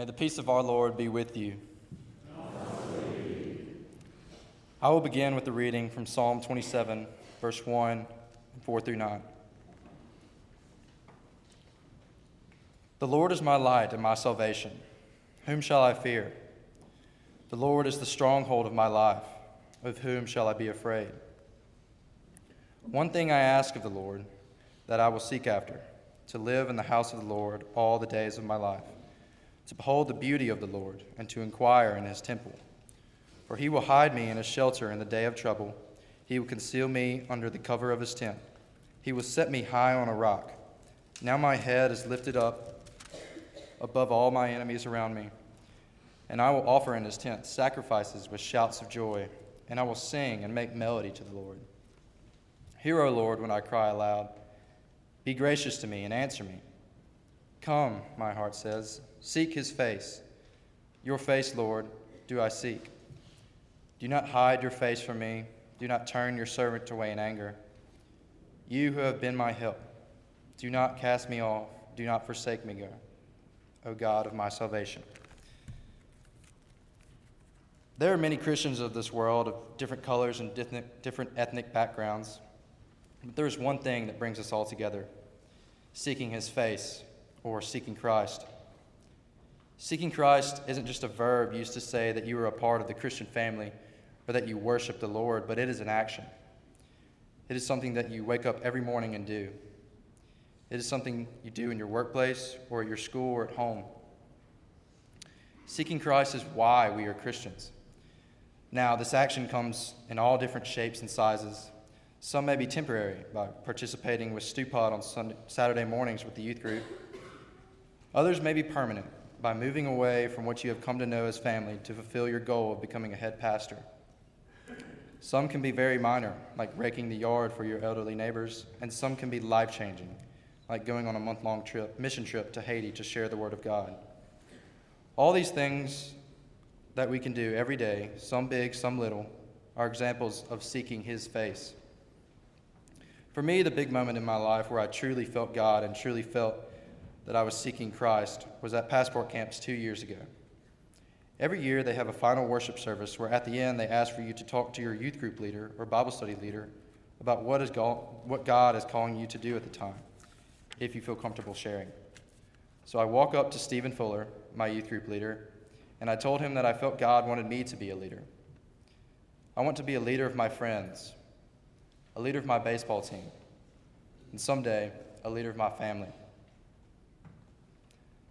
May the peace of our Lord be with you. I will begin with the reading from Psalm 27, verse 1 and 4 through 9. The Lord is my light and my salvation. Whom shall I fear? The Lord is the stronghold of my life. Of whom shall I be afraid? One thing I ask of the Lord, that I will seek after, to live in the house of the Lord all the days of my life to behold the beauty of the Lord, and to inquire in his temple. For he will hide me in his shelter in the day of trouble. He will conceal me under the cover of his tent. He will set me high on a rock. Now my head is lifted up above all my enemies around me. And I will offer in his tent sacrifices with shouts of joy, and I will sing and make melody to the Lord. Hear, O Lord, when I cry aloud. Be gracious to me and answer me. Come, my heart says, seek his face. Your face, Lord, do I seek. Do not hide your face from me. Do not turn your servant away in anger. You who have been my help, do not cast me off. Do not forsake me, God, O God of my salvation. There are many Christians of this world of different colors and different ethnic backgrounds, but there is one thing that brings us all together seeking his face or seeking Christ. Seeking Christ isn't just a verb used to say that you are a part of the Christian family or that you worship the Lord, but it is an action. It is something that you wake up every morning and do. It is something you do in your workplace or at your school or at home. Seeking Christ is why we are Christians. Now, this action comes in all different shapes and sizes. Some may be temporary by participating with Stewpot on Sunday, Saturday mornings with the youth group Others may be permanent by moving away from what you have come to know as family to fulfill your goal of becoming a head pastor. Some can be very minor, like raking the yard for your elderly neighbors, and some can be life changing, like going on a month long trip, mission trip to Haiti to share the Word of God. All these things that we can do every day, some big, some little, are examples of seeking His face. For me, the big moment in my life where I truly felt God and truly felt that I was seeking Christ was at Passport Camps two years ago. Every year, they have a final worship service where at the end they ask for you to talk to your youth group leader or Bible study leader about what, is go- what God is calling you to do at the time, if you feel comfortable sharing. So I walk up to Stephen Fuller, my youth group leader, and I told him that I felt God wanted me to be a leader. I want to be a leader of my friends, a leader of my baseball team, and someday a leader of my family.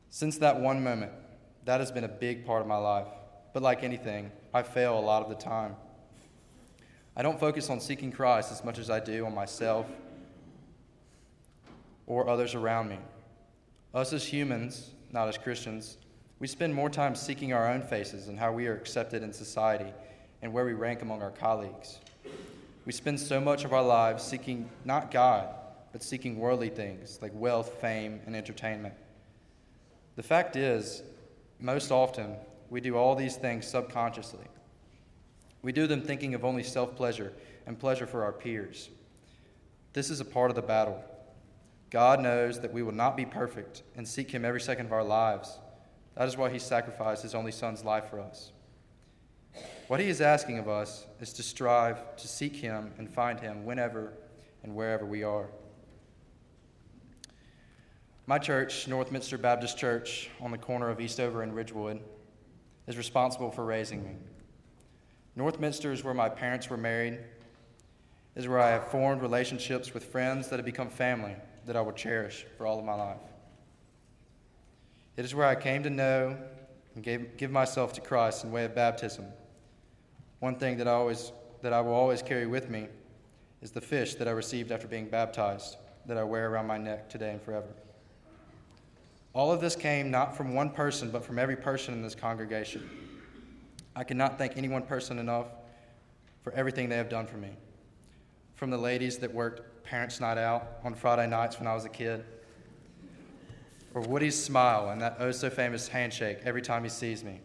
Since that one moment, that has been a big part of my life. But like anything, I fail a lot of the time. I don't focus on seeking Christ as much as I do on myself or others around me. Us as humans, not as Christians, we spend more time seeking our own faces and how we are accepted in society and where we rank among our colleagues. We spend so much of our lives seeking not God, but seeking worldly things like wealth, fame, and entertainment. The fact is, most often, we do all these things subconsciously. We do them thinking of only self pleasure and pleasure for our peers. This is a part of the battle. God knows that we will not be perfect and seek Him every second of our lives. That is why He sacrificed His only Son's life for us. What He is asking of us is to strive to seek Him and find Him whenever and wherever we are. My church, Northminster Baptist Church, on the corner of Eastover and Ridgewood, is responsible for raising me. Northminster is where my parents were married, is where I have formed relationships with friends that have become family that I will cherish for all of my life. It is where I came to know and gave, give myself to Christ in way of baptism. One thing that I, always, that I will always carry with me is the fish that I received after being baptized that I wear around my neck today and forever. All of this came not from one person, but from every person in this congregation. I cannot thank any one person enough for everything they have done for me. From the ladies that worked Parents' Night Out on Friday nights when I was a kid, or Woody's smile and that oh so famous handshake every time he sees me,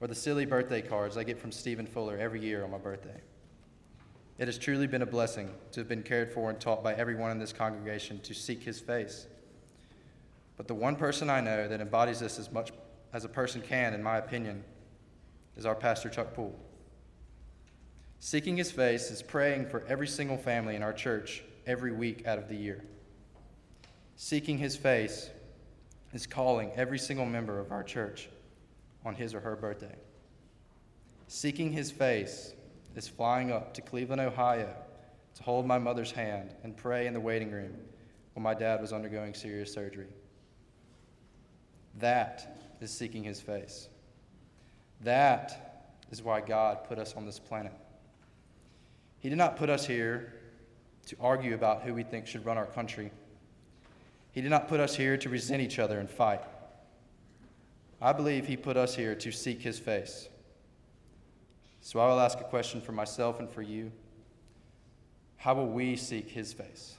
or the silly birthday cards I get from Stephen Fuller every year on my birthday. It has truly been a blessing to have been cared for and taught by everyone in this congregation to seek his face. But the one person I know that embodies this as much as a person can, in my opinion, is our pastor, Chuck Poole. Seeking his face is praying for every single family in our church every week out of the year. Seeking his face is calling every single member of our church on his or her birthday. Seeking his face is flying up to Cleveland, Ohio to hold my mother's hand and pray in the waiting room when my dad was undergoing serious surgery. That is seeking his face. That is why God put us on this planet. He did not put us here to argue about who we think should run our country. He did not put us here to resent each other and fight. I believe He put us here to seek His face. So I will ask a question for myself and for you. How will we seek His face?